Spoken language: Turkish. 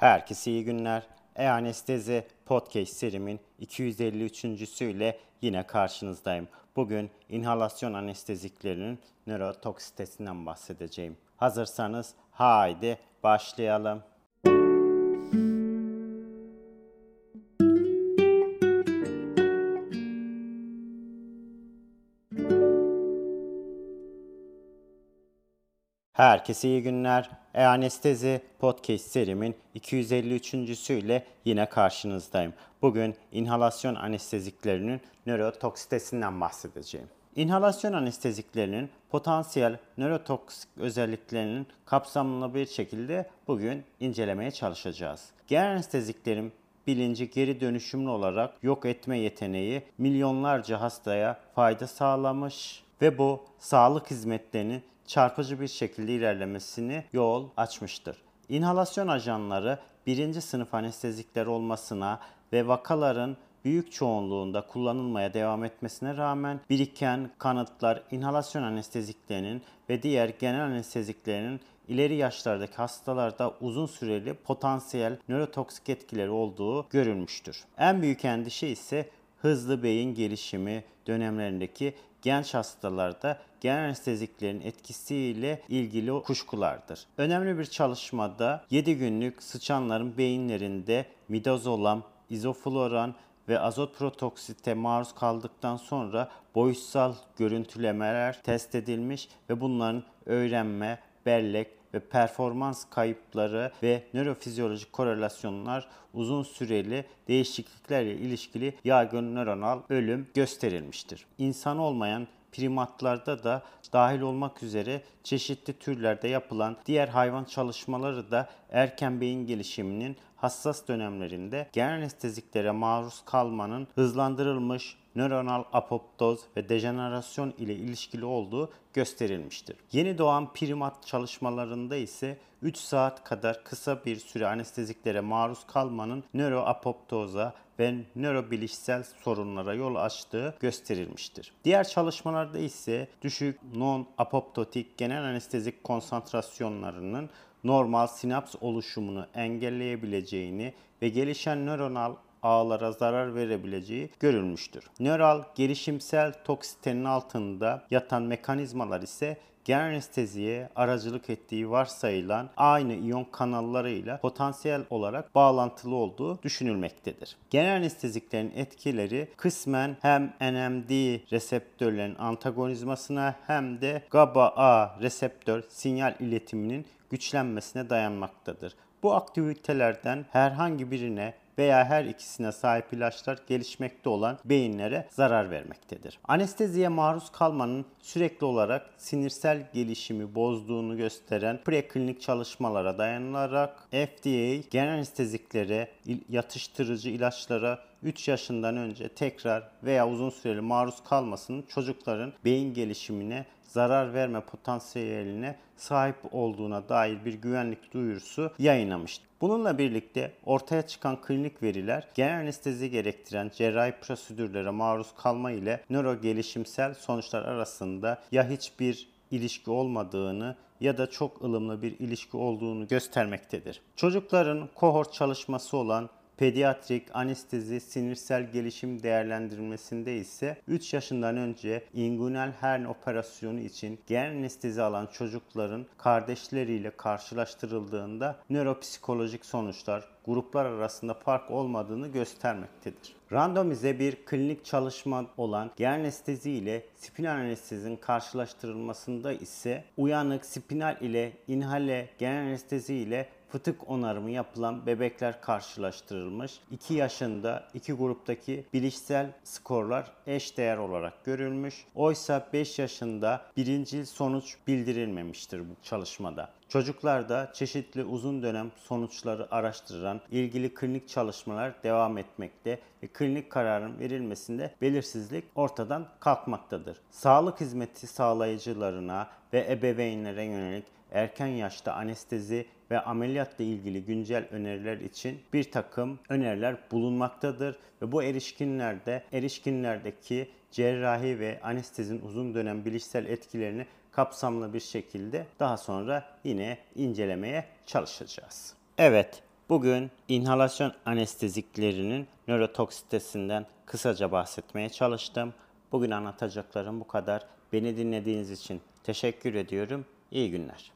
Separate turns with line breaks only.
Herkese iyi günler. E-Anestezi Podcast serimin 253.süyle yine karşınızdayım. Bugün inhalasyon anesteziklerinin nörotoksitesinden bahsedeceğim. Hazırsanız haydi başlayalım. Herkese iyi günler. E-Anestezi Podcast serimin 253.süyle yine karşınızdayım. Bugün inhalasyon anesteziklerinin nörotoksitesinden bahsedeceğim. İnhalasyon anesteziklerinin potansiyel nörotoksik özelliklerinin kapsamlı bir şekilde bugün incelemeye çalışacağız. Genel anesteziklerin bilinci geri dönüşümlü olarak yok etme yeteneği milyonlarca hastaya fayda sağlamış ve bu sağlık hizmetlerinin çarpıcı bir şekilde ilerlemesini yol açmıştır. İnhalasyon ajanları birinci sınıf anestezikler olmasına ve vakaların büyük çoğunluğunda kullanılmaya devam etmesine rağmen biriken kanıtlar inhalasyon anesteziklerinin ve diğer genel anesteziklerinin ileri yaşlardaki hastalarda uzun süreli potansiyel nörotoksik etkileri olduğu görülmüştür. En büyük endişe ise hızlı beyin gelişimi dönemlerindeki genç hastalarda genel anesteziklerin etkisiyle ilgili kuşkulardır. Önemli bir çalışmada 7 günlük sıçanların beyinlerinde midazolam, izofloran ve azot protoksite maruz kaldıktan sonra boyutsal görüntülemeler test edilmiş ve bunların öğrenme, bellek ve performans kayıpları ve nörofizyolojik korelasyonlar uzun süreli değişikliklerle ilişkili yaygın nöronal ölüm gösterilmiştir. İnsan olmayan primatlarda da dahil olmak üzere çeşitli türlerde yapılan diğer hayvan çalışmaları da erken beyin gelişiminin hassas dönemlerinde genel anesteziklere maruz kalmanın hızlandırılmış nöronal apoptoz ve dejenerasyon ile ilişkili olduğu gösterilmiştir. Yeni doğan primat çalışmalarında ise 3 saat kadar kısa bir süre anesteziklere maruz kalmanın nöroapoptoza ve nörobilişsel sorunlara yol açtığı gösterilmiştir. Diğer çalışmalarda ise düşük non-apoptotik genel anestezik konsantrasyonlarının normal sinaps oluşumunu engelleyebileceğini ve gelişen nöronal ağlara zarar verebileceği görülmüştür. Nöral gelişimsel toksitenin altında yatan mekanizmalar ise genel anesteziye aracılık ettiği varsayılan aynı iyon kanallarıyla potansiyel olarak bağlantılı olduğu düşünülmektedir. Genel anesteziklerin etkileri kısmen hem NMD reseptörlerin antagonizmasına hem de GABA-A reseptör sinyal iletiminin güçlenmesine dayanmaktadır. Bu aktivitelerden herhangi birine veya her ikisine sahip ilaçlar gelişmekte olan beyinlere zarar vermektedir. Anesteziye maruz kalmanın sürekli olarak sinirsel gelişimi bozduğunu gösteren preklinik çalışmalara dayanılarak FDA genel anesteziklere, yatıştırıcı ilaçlara 3 yaşından önce tekrar veya uzun süreli maruz kalmasının çocukların beyin gelişimine zarar verme potansiyeline sahip olduğuna dair bir güvenlik duyurusu yayınlamıştı. Bununla birlikte ortaya çıkan klinik veriler genel anestezi gerektiren cerrahi prosedürlere maruz kalma ile nöro gelişimsel sonuçlar arasında ya hiçbir ilişki olmadığını ya da çok ılımlı bir ilişki olduğunu göstermektedir. Çocukların kohort çalışması olan Pediatrik anestezi sinirsel gelişim değerlendirmesinde ise 3 yaşından önce inguinal hern operasyonu için genel anestezi alan çocukların kardeşleriyle karşılaştırıldığında nöropsikolojik sonuçlar gruplar arasında fark olmadığını göstermektedir. Randomize bir klinik çalışma olan genel anestezi ile spinal anestezinin karşılaştırılmasında ise uyanık spinal ile inhale genel anestezi ile fıtık onarımı yapılan bebekler karşılaştırılmış. 2 yaşında iki gruptaki bilişsel skorlar eş değer olarak görülmüş. Oysa 5 yaşında birinci sonuç bildirilmemiştir bu çalışmada. Çocuklarda çeşitli uzun dönem sonuçları araştıran ilgili klinik çalışmalar devam etmekte ve klinik kararın verilmesinde belirsizlik ortadan kalkmaktadır. Sağlık hizmeti sağlayıcılarına ve ebeveynlere yönelik erken yaşta anestezi ve ameliyatla ilgili güncel öneriler için bir takım öneriler bulunmaktadır ve bu erişkinlerde erişkinlerdeki cerrahi ve anestezin uzun dönem bilişsel etkilerini kapsamlı bir şekilde daha sonra yine incelemeye çalışacağız. Evet, Bugün inhalasyon anesteziklerinin nörotoksitesinden kısaca bahsetmeye çalıştım. Bugün anlatacaklarım bu kadar. Beni dinlediğiniz için teşekkür ediyorum. İyi günler.